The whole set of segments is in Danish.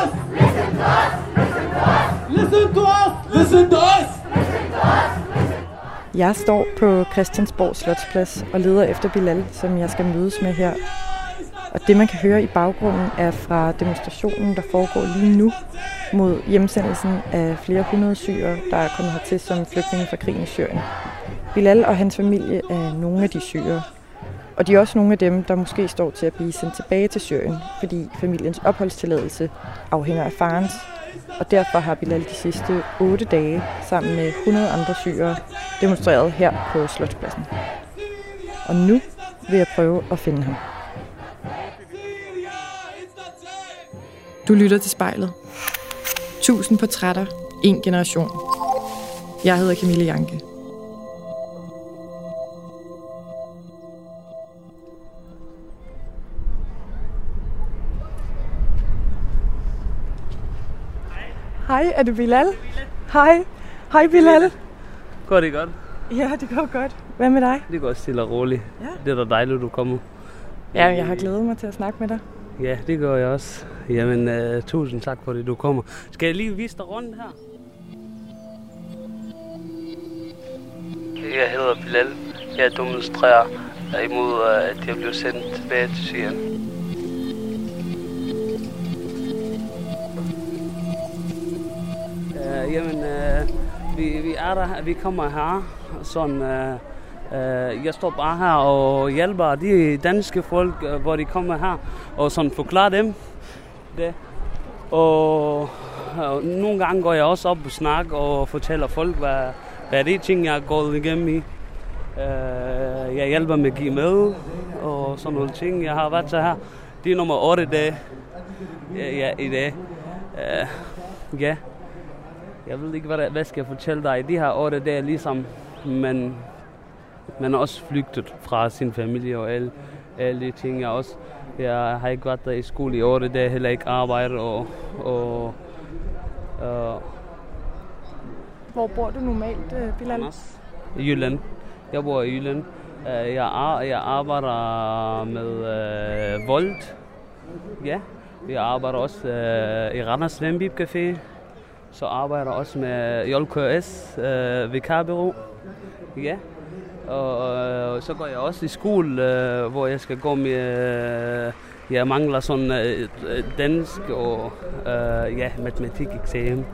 us! Listen to us! Listen to us! Jeg står på Christiansborg Slotsplads og leder efter Bilal, som jeg skal mødes med her. Og det, man kan høre i baggrunden, er fra demonstrationen, der foregår lige nu mod hjemsendelsen af flere hundrede syre, der er kommet hertil som flygtninge fra krigen i Syrien. Bilal og hans familie er nogle af de syre, og de er også nogle af dem, der måske står til at blive sendt tilbage til Syrien, fordi familiens opholdstilladelse afhænger af farens. Og derfor har Bilal de sidste 8 dage sammen med 100 andre syrere demonstreret her på Slotspladsen. Og nu vil jeg prøve at finde ham. Du lytter til spejlet. Tusind portrætter, en generation. Jeg hedder Camille Janke. Hej, er du Bilal? Hej. Hej Bilal. Går det godt? Ja, det går godt. Hvad med dig? Det går stille og roligt. Ja. Det er da dejligt, du kommer. Ja, jeg har glædet mig til at snakke med dig. Ja, det gør jeg også. Jamen, uh, tusind tak for det, du kommer. Skal jeg lige vise dig rundt her? Jeg hedder Bilal. Jeg demonstrerer imod, øh, at jeg blev sendt tilbage til Syrien. Jamen, øh, vi, vi er der, vi kommer her, sådan, Øh, Øh, jeg står bare her og hjælper de danske folk, uh, hvor de kommer her, og sådan forklarer dem det. Og, og nogle gange går jeg også op og snakker og fortæller folk, hvad, hvad det er ting, jeg er gået igennem i. Øh, jeg hjælper med at give med og sådan nogle ting. Jeg har været så her. Det er nummer 8 dage ja, ja, i dag. Øh, ja. Jeg ved ikke, hvad, der, hvad skal jeg fortælle dig. De her 8 dage ligesom, men man er også flygtet fra sin familie og alle, alle de ting. Jeg, også, jeg har ikke været der i skole i 8 dage, heller ikke arbejdet. Og, og, og, Hvor bor du normalt, øh, Bilal? I Jylland. Jeg bor i Jylland. Øh, Jeg, jeg arbejder med øh, Volt. Ja. Jeg arbejder også øh, i Randers Vembib Café. Så arbejder jeg også med JKS øh, Vikarbyrå. Ja. Og øh, så går jeg også i skole, øh, hvor jeg skal gå med... Øh, jeg mangler sådan øh, øh, dansk og øh, ja, matematik-eksamen.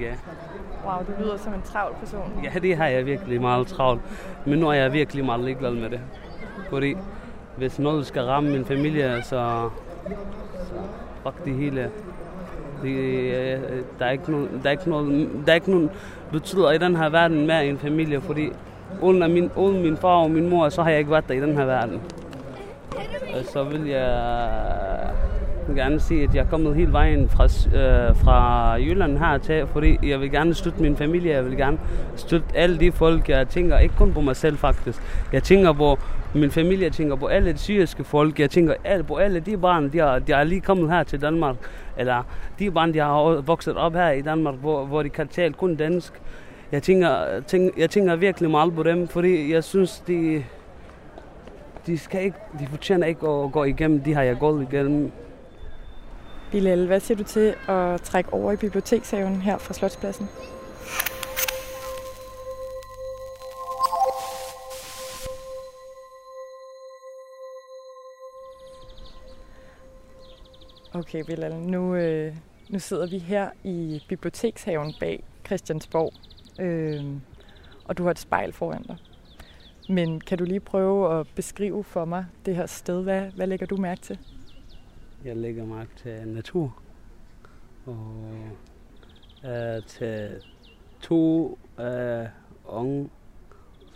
Ja. Wow, du lyder som en travl person. Ja, det har jeg virkelig meget travlt. Men nu er jeg virkelig meget ligeglad med det. Fordi hvis noget skal ramme min familie, så, så fuck det hele. Det, øh, der, er ikke nogen, der, er ikke noget, der er ikke nogen betyder i den her verden mere en familie, fordi uden, min, uden min far og min mor, så har jeg ikke været der i den her verden. Så vil jeg gerne sige, at jeg er kommet hele vejen fra, øh, fra Jylland her til, fordi jeg vil gerne støtte min familie, jeg vil gerne støtte alle de folk, jeg tænker ikke kun på mig selv faktisk. Jeg tænker på min familie, jeg tænker på alle de syriske folk, jeg tænker på alle de børn, de har, de har lige kommet her til Danmark, eller de børn, de har vokset op her i Danmark, hvor, hvor de kan tale kun dansk. Jeg tænker, tænker, jeg tænker virkelig meget på dem, fordi jeg synes, de, de, skal ikke, de fortjener ikke at gå igennem de her, jeg går igennem. Bilal, hvad siger du til at trække over i bibliotekshaven her fra Slotspladsen? Okay, Bilal, nu, øh, nu sidder vi her i bibliotekshaven bag Christiansborg, øh, og du har et spejl foran dig. Men kan du lige prøve at beskrive for mig det her sted? Hvad, hvad lægger du mærke til? Jeg lægger mærke til natur. Og øh, til to øh, unge,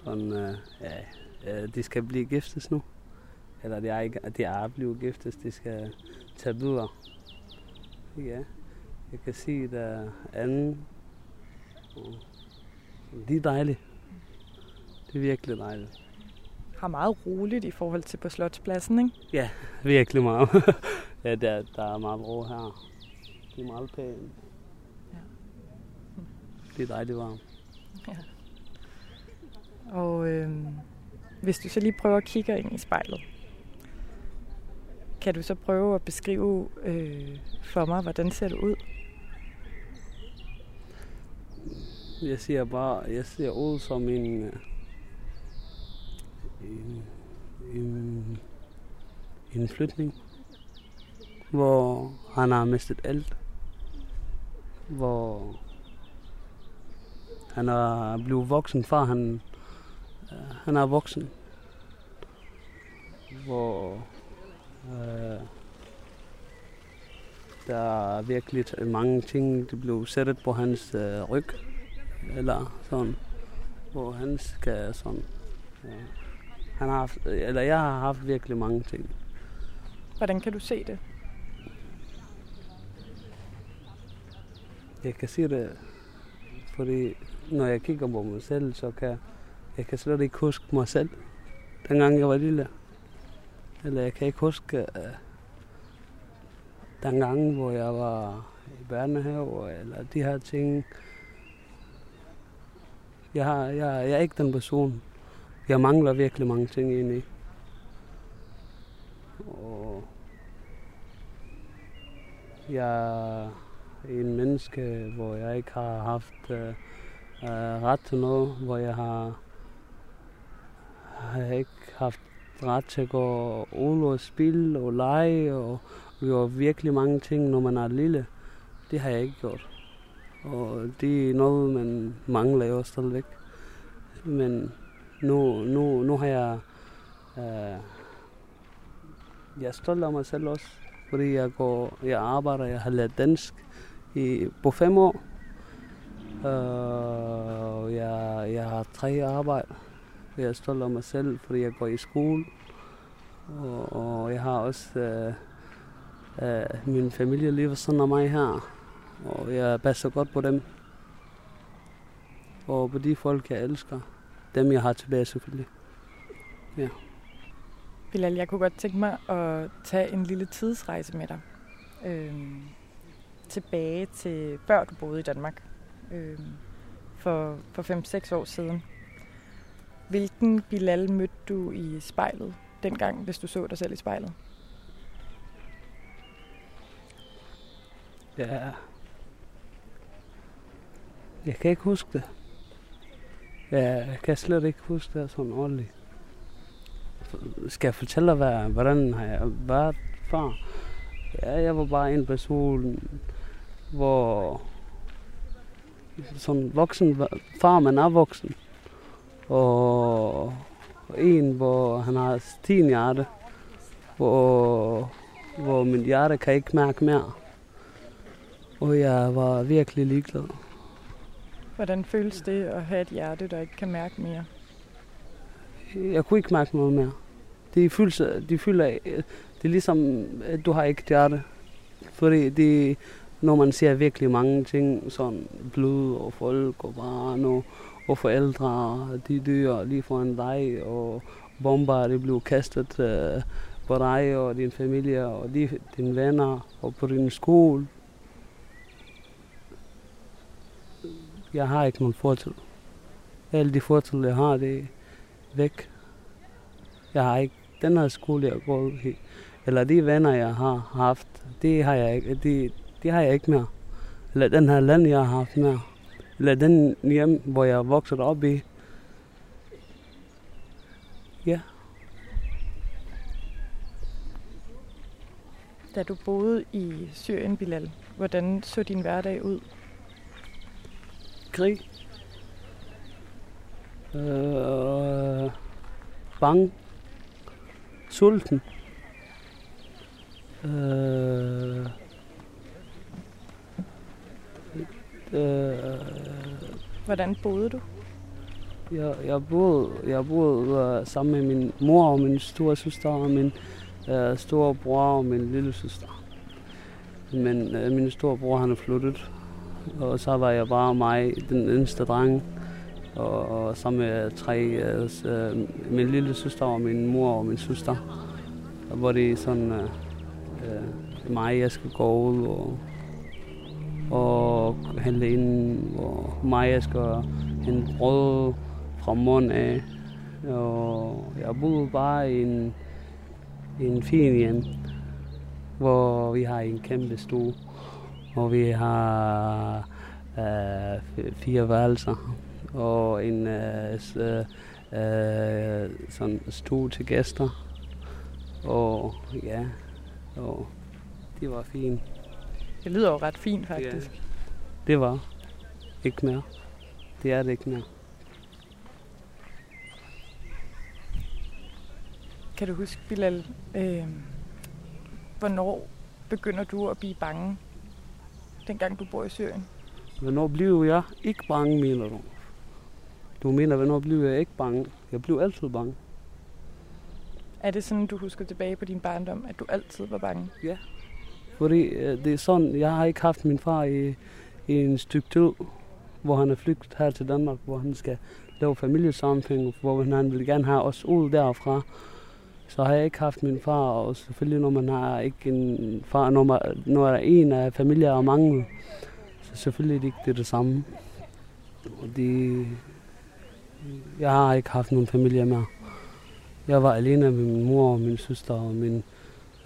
sådan, øh, ja, øh, de skal blive giftes nu. Eller de er, ikke, de er blevet giftes, de skal tage billeder. Ja, jeg kan se, der er anden. Og de er dejlige. Det er virkelig dejligt. Har meget roligt i forhold til på Slotspladsen, ikke? Ja, virkelig meget. ja, der, der er meget ro her. Det er meget pænt. Ja. Det er dejligt varmt. Og øh, hvis du så lige prøver at kigge ind i spejlet. Kan du så prøve at beskrive øh, for mig, hvordan ser det ud? Jeg ser bare, jeg ser ud som en, øh, en, en, en flytning, hvor han har mistet alt. Hvor han er blevet voksen, far han, øh, han er voksen. Hvor øh, der er virkelig mange ting, der blev sættet på hans øh, ryg eller sådan, hvor han skal sådan, ja. Han har haft, eller jeg har haft virkelig mange ting. Hvordan kan du se det? Jeg kan sige det, fordi når jeg kigger på mig selv, så kan jeg kan slet ikke huske mig selv, dengang jeg var lille. Eller jeg kan ikke huske uh, dengang, hvor jeg var i børnehave, eller de her ting. Jeg, har, jeg, jeg er ikke den person. Jeg mangler virkelig mange ting ind i. Og jeg en menneske, hvor jeg ikke har haft øh, øh, ret til noget, hvor jeg har, har jeg ikke haft ret til at gå ud og spille og lege og gøre virkelig mange ting, når man er lille. Det har jeg ikke gjort. Og det er noget, man mangler jo stadigvæk. Men nu, nu, nu har jeg... Øh, jeg er stolt af mig selv også, fordi jeg, går, jeg arbejder, jeg har lært dansk i, på fem år. Uh, jeg, jeg har tre arbejde. Jeg er stolt af mig selv, fordi jeg går i skole. Og, og jeg har også uh, uh, min familie lever sådan af mig her. Og jeg passer godt på dem. Og på de folk, jeg elsker. Dem, jeg har tilbage selvfølgelig. Ja. Bilal, jeg kunne godt tænke mig at tage en lille tidsrejse med dig. Øhm, tilbage til før du boede i Danmark. øh, for, for 5-6 år siden. Hvilken Bilal mødte du i spejlet dengang, hvis du så dig selv i spejlet? Ja. Jeg kan ikke huske det. Ja, jeg kan slet ikke huske det sådan ordentligt. Skal jeg fortælle dig, hvad, hvordan har jeg været før? Ja, jeg var bare en person, hvor sådan voksen, far man er voksen. Og, en, hvor han har stin hjerte, hvor, hvor min hjerte kan ikke mærke mere. Og jeg var virkelig ligeglad. Hvordan føles det at have et hjerte, der ikke kan mærke mere? Jeg kunne ikke mærke noget mere. De følelser, de føler, det er ligesom, at du har ikke et hjerte. Fordi det, når man ser virkelig mange ting, sådan blod og folk og barn og, og forældre, de dør lige foran dig, og bomber, det bliver kastet øh, på dig og din familie og de, dine venner og på din skole. Jeg har ikke nogen fortid. Alle de fortid, jeg har, det er væk. Jeg har ikke den her skole, jeg går i, eller de venner, jeg har haft, det har jeg ikke, det, det har jeg ikke mere. Eller den her land, jeg har haft mere. Eller den hjem, hvor jeg vokset op i. Ja. Da du boede i Syrien, Bilal, hvordan så din hverdag ud? Krig. Øh, bange. Sulten. Øh, øh, Hvordan boede du? jeg, jeg boede, jeg boede uh, sammen med min mor og min store søster og min uh, store bror og min lille søster. Men uh, min store bror han er flyttet, og så var jeg bare mig, den eneste dreng. Og, og sammen med tre, uh, min lille søster og min mor og min søster. Hvor det er sådan, uh, uh, mig, jeg skal gå ud og, og handle ind, og Maja skal hente brød fra morgen af. Og jeg boede bare i en, en fin hjem. hvor vi har en kæmpe stue, og vi har øh, fire værelser og en øh, øh, sådan stue til gæster. Og ja, og det var fint. Det lyder jo ret fint, faktisk. Ja. Det var ikke mere. Det er det ikke mere. Kan du huske, Bilal, øh, hvornår begynder du at blive bange, dengang du bor i Syrien? Hvornår blev jeg ikke bange, mener du? Du mener, hvornår blev jeg ikke bange? Jeg blev altid bange. Er det sådan, du husker tilbage på din barndom, at du altid var bange? Fordi øh, det er sådan, jeg har ikke haft min far i, i en stykke tid, hvor han er flygtet her til Danmark, hvor han skal lave familiesammenhæng, hvor han vil gerne have os ud derfra. Så har jeg ikke haft min far, og selvfølgelig når man har ikke en far, når, man, når der er en af familier og manglet, så selvfølgelig er det ikke det, det samme. Og det, jeg har ikke haft nogen familie mere. Jeg var alene med min mor og min søster og min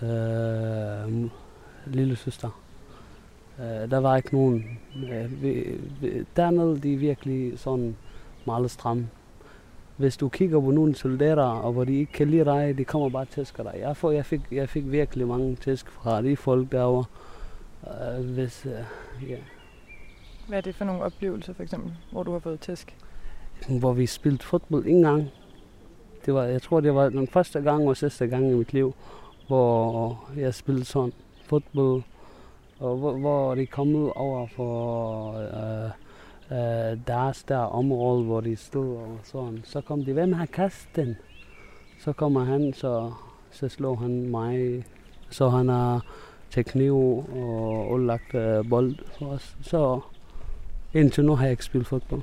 øh, lille søster. Uh, der var ikke nogen. Uh, vi, vi, dernede de er virkelig sådan meget stramme. Hvis du kigger på nogle soldater, og hvor de ikke kan lide dig, de kommer bare og tæsker dig. Jeg, får, jeg, fik, jeg fik virkelig mange tæsk fra de folk derovre. Uh, hvis, uh, ja. Hvad er det for nogle oplevelser, for eksempel, hvor du har fået tæsk? Hvor vi spillede fodbold en gang. Det var, jeg tror, det var den første gang og sidste gang i mit liv, hvor jeg spillede sådan fodbold. Og hvor, hvor de kom ud over for øh, øh, deres der område, hvor de stod og sådan. Så kom de, hvem har kastet den? Så kommer han, så, så slår han mig. Så han har til kniv og udlagt øh, bold for os. Så indtil nu har jeg ikke spillet fodbold.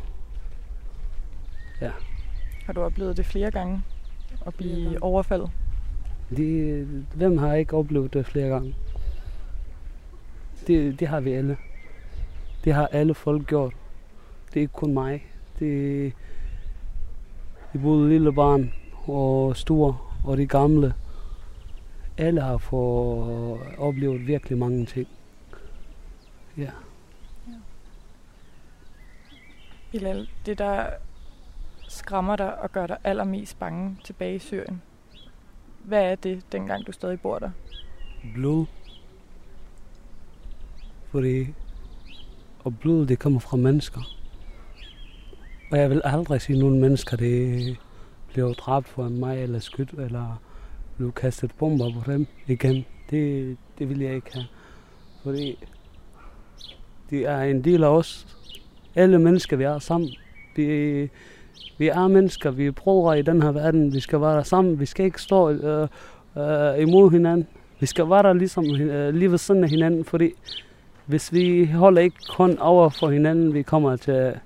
Har du oplevet det flere gange? At blive overfaldet? De, hvem har ikke oplevet det flere gange? Det, det har vi alle. Det har alle folk gjort. Det er ikke kun mig. Det de både lille barn og store og de gamle. Alle har fået oplevet virkelig mange ting. Ja. Bilal, det der skræmmer dig og gør dig allermest bange tilbage i Syrien. Hvad er det, dengang du stadig bor der? blod. Fordi, og blod, det kommer fra mennesker. Og jeg vil aldrig sige nogen mennesker, det bliver dræbt for mig, eller skudt, eller blev kastet bomber på dem igen. Det, det vil jeg ikke have. Fordi det er en del af os. Alle mennesker, vi er sammen. Vi, vi er mennesker, vi er brødre i den her verden. Vi skal være der sammen. Vi skal ikke stå øh, øh, imod hinanden. Vi skal være der ligesom, øh, lige ved siden af hinanden, fordi hvis vi holder ikke hånd over for hinanden, vi kommer til,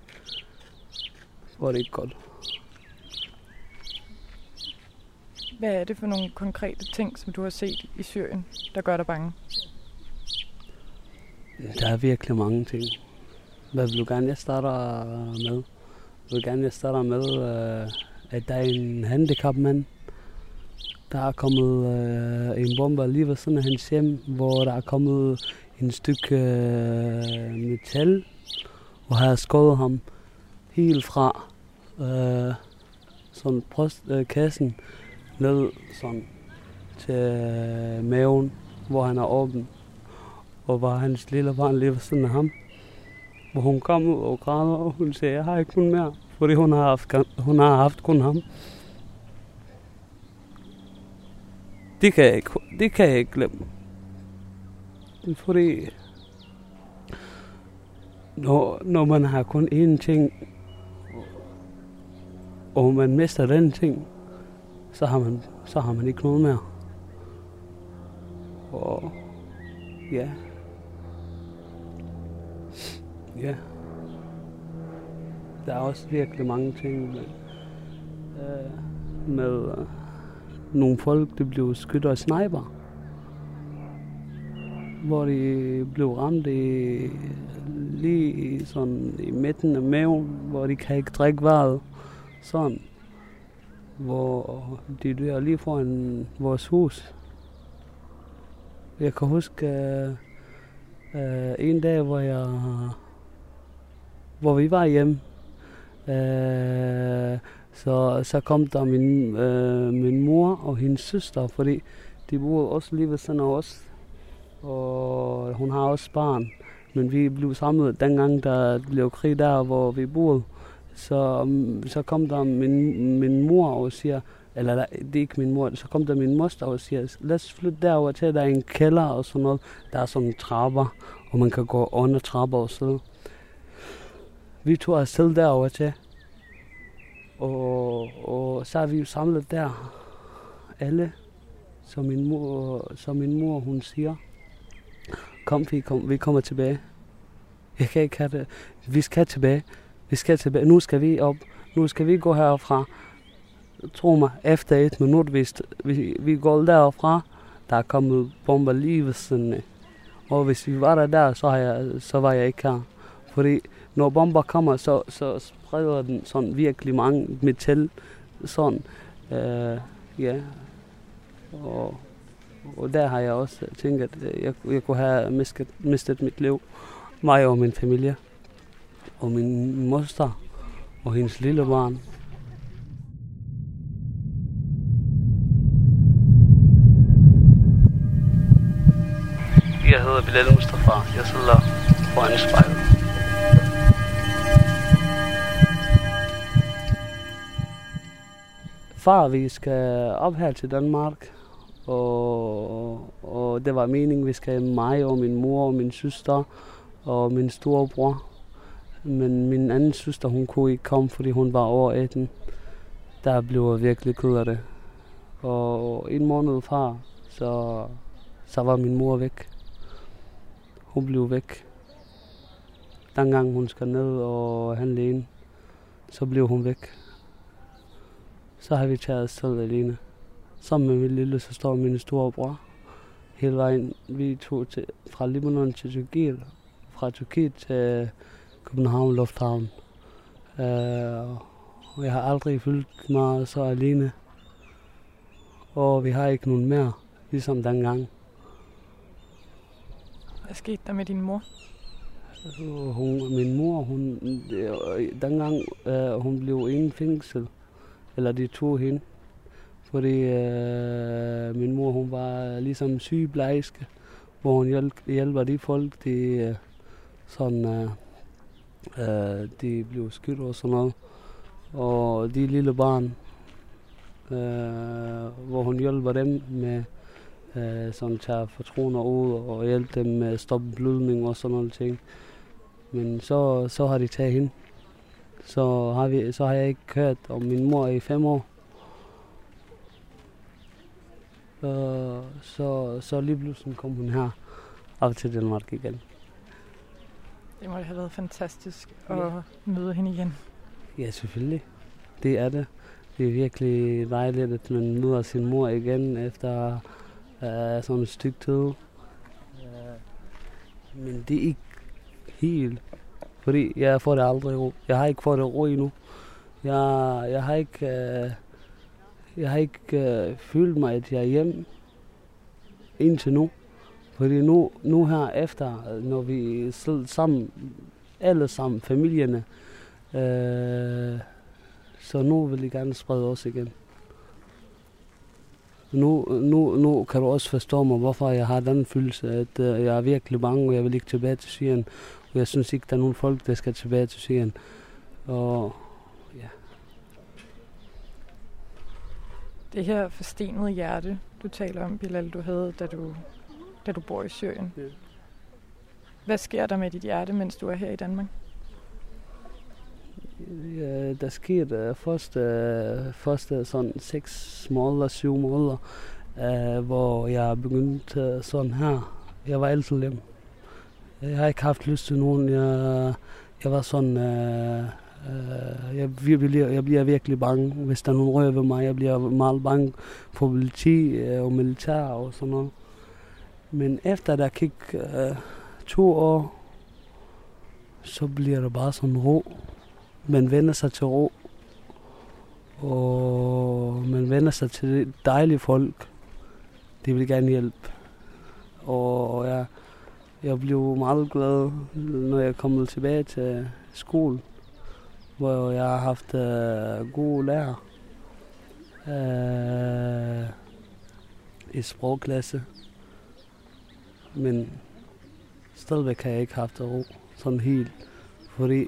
hvor det ikke godt. Hvad er det for nogle konkrete ting, som du har set i Syrien, der gør dig bange? Der er virkelig mange ting. Hvad vil du gerne, jeg starter med? Jeg vil gerne, jeg starter med, øh, at der er en handicapmand, der er kommet øh, en bombe lige ved siden af hans hjem, hvor der er kommet en stykke øh, metal, og har skåret ham helt fra øh, sådan brystkassen øh, ned sådan til øh, maven, hvor han er åben. Og var hans lille barn lige ved siden af ham. Hvor hun kom ud og græder, og hun sagde, jeg har ikke kun mere, fordi hun har haft, hun har haft kun ham. Det kan jeg ikke, det kan jeg ikke glemme. Fordi når, når man har kun én ting, og man mister den ting, så har man, så har man ikke noget mere. Og ja. Ja. Der er også virkelig mange ting med, øh, med øh, nogle folk, der bliver skudt og sniper. Hvor de blev ramt i, lige i sådan i midten af maven, hvor de kan ikke drikke vejret. Sådan. Hvor de dør lige foran vores hus. Jeg kan huske uh, uh, en dag, hvor jeg hvor vi var hjemme. Uh, så, så kom der min, uh, min mor og hendes søster, fordi de boede også lige ved siden af os. Og hun har også barn. Men vi blev samlet dengang, der blev krig der, hvor vi boede. Så, så kom der min, min mor og siger, eller det er ikke min mor, så kom der min moster og siger, lad os flytte derover til, der er en kælder og sådan noget. Der er sådan trapper, og man kan gå under trapper og sådan Vi tog os selv derover til. Og, og så er vi jo samlet der, alle, som min mor, som min mor hun siger. Kom, vi, kom, vi kommer tilbage. Jeg kan ikke have det. Vi skal tilbage. Vi skal tilbage. Nu skal vi op. Nu skal vi gå herfra tro mig, efter et minut, hvis vi, vi går derfra, der er kommet bomber lige ved siden af. Og hvis vi var der der, så, har jeg, så var jeg ikke her. Fordi når bomber kommer, så, så spreder den sådan virkelig mange metal. Sådan, øh, ja. Og, og der har jeg også tænkt, at jeg, jeg kunne have mistet, mistet mit liv. Mig og min familie. Og min moster og hendes lille barn. Jeg hedder Bilal Mustafa. Jeg sidder foran spejlet. Far, vi skal op her til Danmark, og, og det var meningen, vi skal mig og min mor og min søster og min storebror. Men min anden søster, hun kunne ikke komme, fordi hun var over 18. Der blev jeg virkelig ked af det. Og en måned før, så, så var min mor væk. Hun blev væk. Dengang hun skal ned og handle ind, så blev hun væk. Så har vi taget sted alene. Sammen med min lille søster og min store bror. Hele vejen, vi tog til, fra Libanon til Tyrkiet. Fra Tyrkiet til København Lufthavn. Uh, og jeg har aldrig følt mig så alene. Og vi har ikke nogen mere, ligesom dengang. Hvad skete der med din mor? Hun, min mor, hun, dengang uh, hun blev i en fængsel, eller de tog hende, fordi øh, min mor, hun var ligesom sygeplejerske, hvor hun hjælp, hjælper de folk, de uh, sådan, øh, øh de blev skudt og sådan noget. Og de lille barn, øh, hvor hun hjælper dem med øh, sådan tager fortroner ud og hjælper dem med at stoppe blødning og sådan noget ting. Men så, så har de taget hende. Så har, vi, så har jeg ikke hørt om min mor i fem år. Øh, så, så lige pludselig kom hun her op til Danmark igen. Det må have været fantastisk at ja. møde hende igen. Ja, selvfølgelig. Det er det. Det er virkelig dejligt, at man møder sin mor igen efter uh, sådan et stykke tid. Uh, men det er ikke helt, fordi jeg får det aldrig ro. Jeg har ikke fået det ro endnu. Jeg, jeg har ikke, uh, jeg har ikke øh, følt mig, at jeg er hjemme indtil nu. Fordi nu, nu her efter, når vi sidder sammen, alle sammen, familierne, øh, så nu vil jeg gerne sprede os igen. Nu, nu, nu kan du også forstå mig, hvorfor jeg har den følelse, at øh, jeg er virkelig bange, og jeg vil ikke tilbage til Syrien. Og jeg synes ikke, der er nogen folk, der skal tilbage til Syrien. Og Det her forstenede hjerte, du taler om, Bilal, du havde, da du, da du bor i Syrien. Ja. Hvad sker der med dit hjerte, mens du er her i Danmark? Ja, der skete første, første sådan seks måneder, syv måneder, uh, hvor jeg begyndte sådan her. Jeg var altid lem. Jeg har ikke haft lyst til nogen. Jeg, jeg var sådan... Uh, uh, jeg, bliver, jeg bliver virkelig bange, hvis der er nogen rører ved mig. Jeg bliver meget bange for politi eh, og militær og sådan noget. Men efter der gik uh, to år, så bliver det bare sådan ro man vender sig til ro, og man vender sig til dejlige folk. De vil gerne hjælpe. Og jeg, jeg blev meget glad, når jeg kom tilbage til skole, hvor jeg har haft øh, gode lærer. øh, I sprogklasse. Men stadigvæk har jeg ikke haft ro sådan helt. Fordi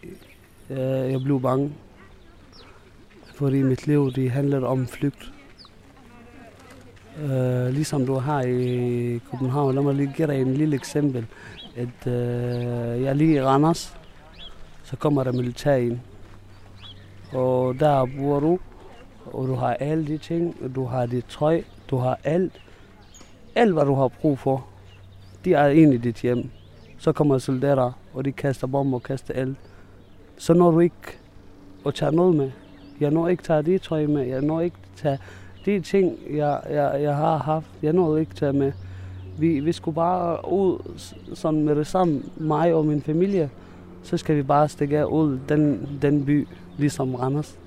øh, jeg blev bange. Fordi mit liv det handler om flygt. Øh, ligesom du har i København. Lad mig lige give dig en lille eksempel. At øh, jeg er lige i Randers, så kommer der militær ind. Og der bor du, og du har alle de ting, du har dit tøj, du har alt. Alt, hvad du har brug for, de er egentlig i dit hjem. Så kommer soldater, og de kaster bomber og kaster alt. Så når du ikke at tage noget med. Jeg når ikke tage det tøj med. Jeg når ikke tage de ting, jeg, jeg, jeg har haft. Jeg når ikke tage med. Vi, vi skulle bare ud sådan med det samme, mig og min familie. Så skal vi bare stikke ud den, den by, ligesom Randers.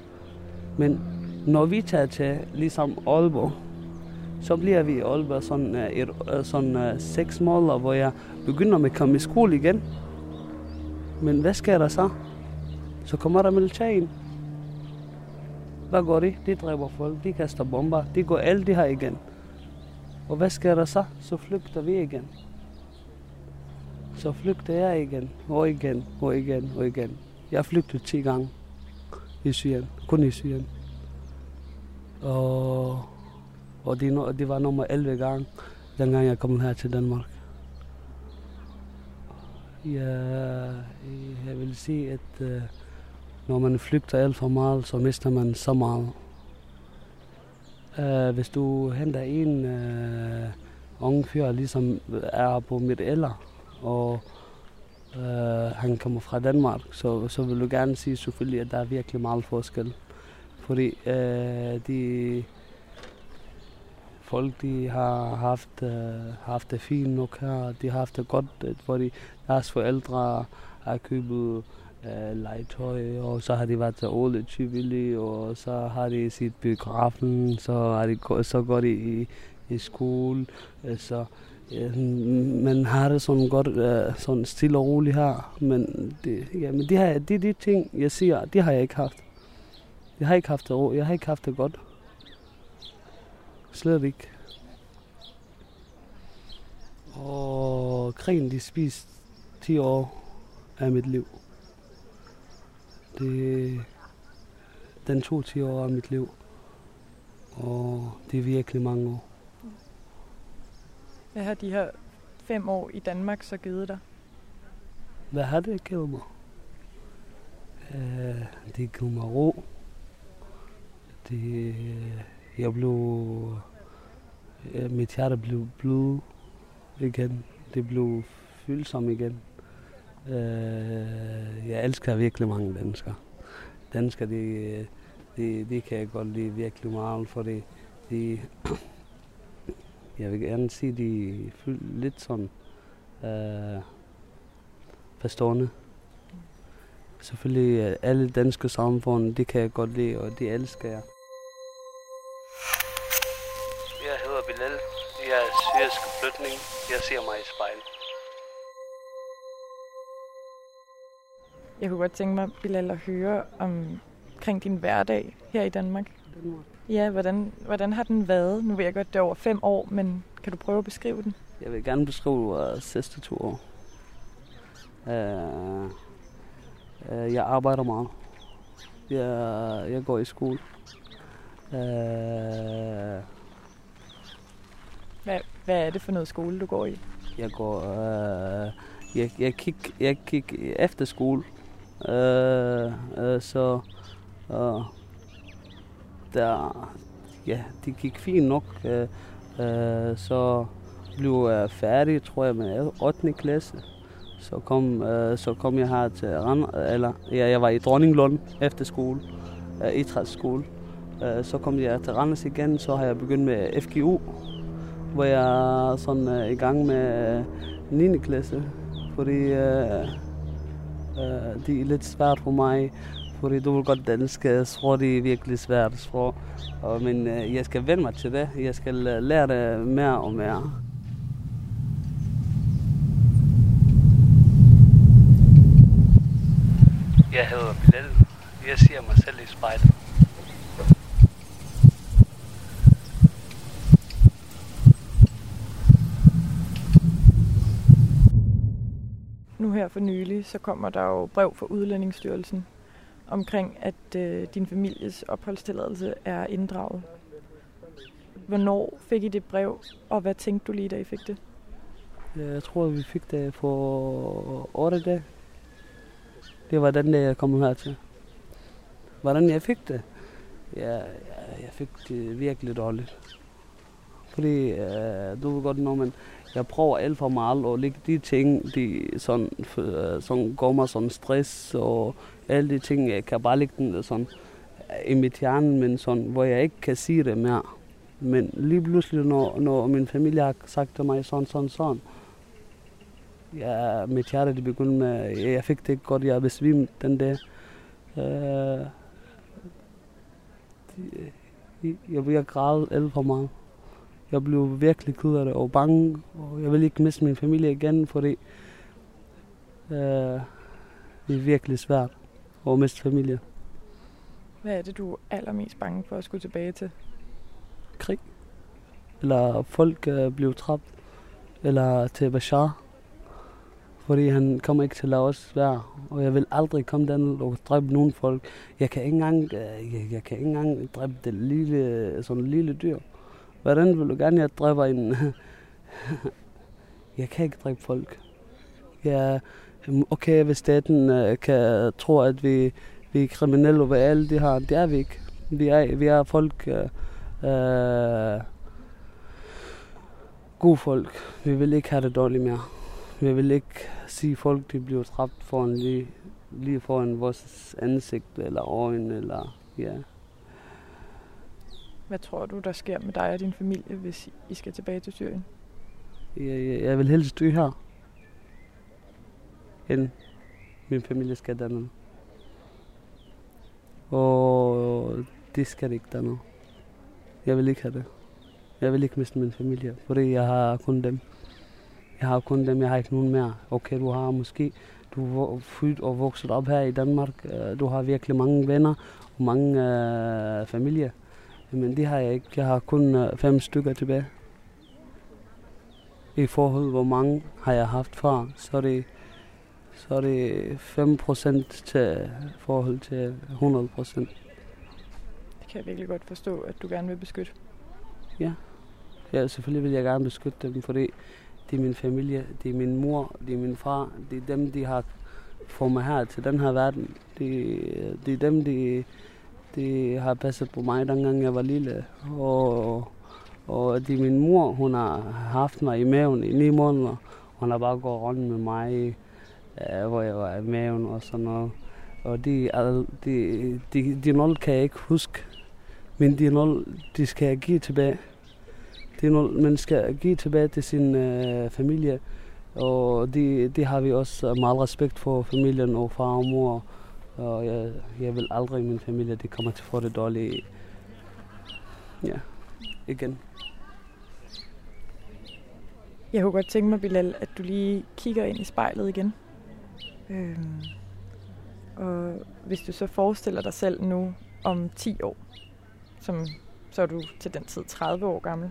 Men når vi tager til ligesom Aalborg, så bliver vi i Aalborg sådan, uh, et, uh, sådan uh, seks måneder, hvor jeg begynder med at komme i skole igen. Men hvad sker der så? Så kommer der militær ind. Hvad går de? De dræber folk, de kaster bomber, de går alt det her igen. Og hvad sker der så? Så flygter vi igen. Så flygtede jeg igen, og igen, og igen, og igen. Jeg flygtede 10 gange i Syrien, kun i Syrien. Og, og det, det var nummer 11 gang, dengang jeg kom her til Danmark. Ja, jeg vil sige, at uh, når man flygter alt for meget, så mister man så meget. Uh, hvis du henter en uh, ung fyr, ligesom er på mit alder, og øh, han kommer fra Danmark, så, så vil du gerne sige selvfølgelig, at der er virkelig meget forskel. Fordi øh, de folk, de har haft, øh, haft det fint nok her, de har haft det godt, øh, fordi deres forældre har købet øh, legetøj, og så har de været til Ole Tivoli, og så har de sit biografen, så, har de, så går de i, i skole, øh, så man har det sådan godt, øh, sådan stille og roligt her, men det, ja, men det, her, de, de ting, jeg siger, det har jeg ikke haft. Jeg har ikke haft det ro, jeg har ikke haft det godt. Slet ikke. Og krigen, de spiste 10 år af mit liv. Det, den tog 10 år af mit liv. Og det er virkelig mange år. Hvad har de her fem år i Danmark så givet dig? Hvad har det givet mig? Uh, det har givet mig ro. Det, øh, jeg blev... Øh, mit hjerte blev blød igen. Det blev følsom igen. Uh, jeg elsker virkelig mange danskere. Danskere, det, det, det kan jeg godt lide virkelig meget, for det, de, jeg vil gerne sige, de er lidt sådan uh, forstående. Selvfølgelig alle danske samfund, det kan jeg godt lide, og det elsker jeg. Jeg hedder Bilal. Jeg er syrisk flytning. Jeg ser mig i spejl. Jeg kunne godt tænke mig, Bilal, at høre om, omkring din hverdag her i Danmark. Danmark. Ja, hvordan, hvordan har den været? Nu ved jeg godt, det er over fem år, men kan du prøve at beskrive den? Jeg vil gerne beskrive uh, sidste to år. Uh, uh, jeg arbejder meget. Jeg, jeg går i skole. Uh, Hvad, hvad er det for noget skole, du går i? jeg går... Uh, jeg, jeg, kig, jeg kig efter skole. Uh, uh, så... Uh, der... Øh, ja, det gik fint nok. Øh, øh, så blev jeg færdig, tror jeg, med 8. klasse. Så kom, øh, så kom jeg her til Rand, eller ja, jeg var i Dronninglund efter skole, i idrætsskole. Øh, så kom jeg til Randers igen, så har jeg begyndt med FGU, hvor jeg er sådan øh, i gang med øh, 9. klasse, fordi øh, øh, det er lidt svært for mig, fordi du vil godt dansk. Jeg tror, det er virkelig svært sprog. Og, men øh, jeg skal vende mig til det. Jeg skal øh, lære det mere og mere. Jeg hedder Bilal. Jeg ser mig selv i spejlet. Nu her for nylig, så kommer der jo brev fra Udlændingsstyrelsen omkring, at øh, din families opholdstilladelse er inddraget. Hvornår fik I det brev, og hvad tænkte du lige, da I fik det? Jeg tror, vi fik det for 8 dage. Det var den dag, jeg kom hertil. Hvordan jeg fik det? Ja, jeg fik det virkelig dårligt. Fordi, øh, du ved godt, når man, jeg prøver alt for meget, og lægge de ting, de sådan, øh, sådan går mig sådan stress, og alle de ting, jeg kan bare lægge den sådan øh, i mit hjerne, men sådan, hvor jeg ikke kan sige det mere. Men lige pludselig, når, når min familie har sagt til mig sådan, sådan, sådan, ja, mit hjerte det begyndte med, jeg fik det ikke godt, jeg besvimte den der. Øh, øh jeg, jeg græd alt for meget. Jeg blev virkelig ked af det og bange, og jeg vil ikke miste min familie igen, fordi øh, det er virkelig svært at miste familie. Hvad er det, du er allermest bange for at skulle tilbage til? Krig. Eller folk øh, blev trappet. Eller til Bashar. Fordi han kommer ikke til at lade os være. Og jeg vil aldrig komme den og dræbe nogen folk. Jeg kan ikke engang, øh, jeg, jeg kan ikke engang dræbe det lille, sådan lille dyr. Hvordan vil du gerne, jeg dræber en... jeg kan ikke dræbe folk. Jeg, okay, hvis staten øh, kan tro, at vi, vi er kriminelle over alle det her, det er vi ikke. Vi er, vi er folk, Øh, God gode folk. Vi vil ikke have det dårligt mere. Vi vil ikke sige folk, de bliver dræbt foran lige, lige foran vores ansigt eller øjne, eller ja. Hvad tror du, der sker med dig og din familie, hvis I skal tilbage til Syrien? Jeg, jeg, jeg vil helst dø her, end min familie skal dernede. Og det skal det ikke dernede. Jeg vil ikke have det. Jeg vil ikke miste min familie, fordi jeg har kun dem. Jeg har kun dem, jeg har ikke nogen mere. Okay, du har måske, du er født og vokset op her i Danmark. Øh, du har virkelig mange venner og mange uh, familie. Men det har jeg ikke. Jeg har kun uh, fem stykker tilbage. I forhold hvor mange har jeg haft før, så er det, så er det 5% til forhold til 100%. Det kan jeg virkelig godt forstå, at du gerne vil beskytte. Ja. Ja, selvfølgelig vil jeg gerne beskytte dem, fordi det er min familie, det er min mor, det er min far, det er dem, de har fået mig her til den her verden. Det, det er dem, de, de har passet på mig, dengang jeg var lille. Og, og det er min mor, hun har haft mig i maven i ni måneder. Hun har bare gået rundt med mig, øh, hvor jeg var i maven og sådan noget. Og de, de, de, de nul kan jeg ikke huske, men de nul, de skal jeg give tilbage. Det nul, man skal give tilbage til sin øh, familie. Og det, det har vi også meget respekt for familien og far og mor. Og jeg, jeg vil aldrig min familie, det kommer til at få det dårligt. Ja, igen. Jeg kunne godt tænke mig, Bilal, at du lige kigger ind i spejlet igen. Øhm, og hvis du så forestiller dig selv nu om 10 år, som så er du til den tid 30 år gammel,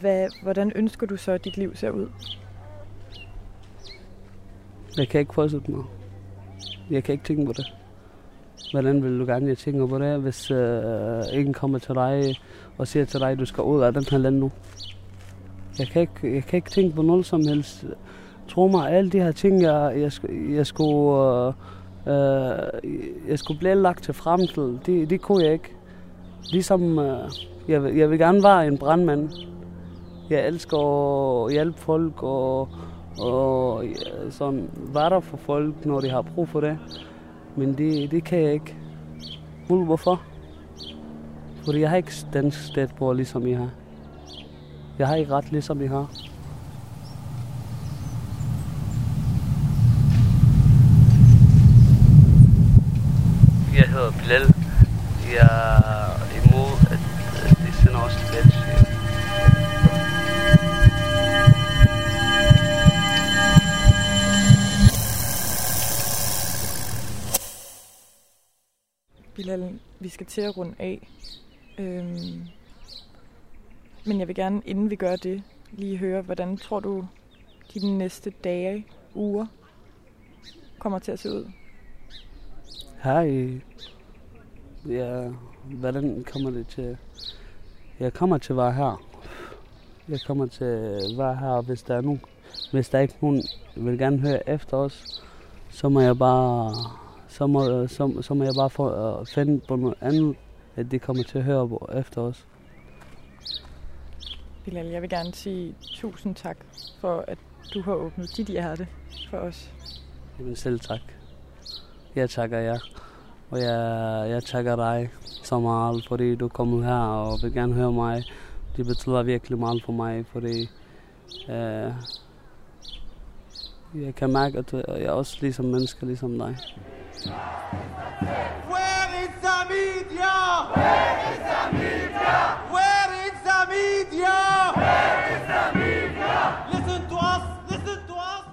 hvad, hvordan ønsker du så, at dit liv ser ud? Jeg kan ikke forestille mig. Jeg kan ikke tænke på det. Hvordan vil du gerne, jeg tænker på det, hvis øh, ingen kommer til dig og siger til dig, at du skal ud af den her land nu? Jeg kan ikke, jeg kan ikke tænke på noget som helst. Tro mig, alle de her ting, jeg, jeg, jeg skulle... Øh, jeg skulle blive lagt til fremtid, det, det kunne jeg ikke. Ligesom, øh, jeg, jeg vil gerne være en brandmand. Jeg elsker at hjælpe folk og, og øh, ja, sådan være der for folk, når de har brug for det. Men det, det kan jeg ikke. Hvorfor? Fordi jeg har ikke dansk statsborger, ligesom I har. Jeg har ikke ret, ligesom I har. Jeg hedder Bilal. Jeg Bilal, vi skal til at runde af. Øhm, men jeg vil gerne, inden vi gør det, lige høre, hvordan tror du, de næste dage, uger, kommer til at se ud? Hej. Ja, hvordan kommer det til? Jeg kommer til at være her. Jeg kommer til at være her, hvis der er nogen. Hvis der ikke nogen vil gerne høre efter os, så må jeg bare, så må, så, så må jeg bare få, uh, finde på noget andet, at de kommer til at høre på efter os. Bilal, jeg vil gerne sige tusind tak for, at du har åbnet dit hjerte for os. Jamen selv tak. Jeg takker jer. Og jeg, jeg takker dig så meget, fordi du kommer her og vil gerne høre mig. Det betyder virkelig meget for mig, fordi øh, jeg kan mærke, at jeg er også ligesom menneske, ligesom dig. Where is the media? Where is the media? Where is the media? Where is the media? Listen to us, listen to us.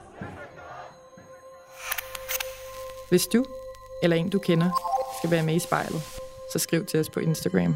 Hvis du eller en du kender skal være med i spejlet, så skriv til os på Instagram.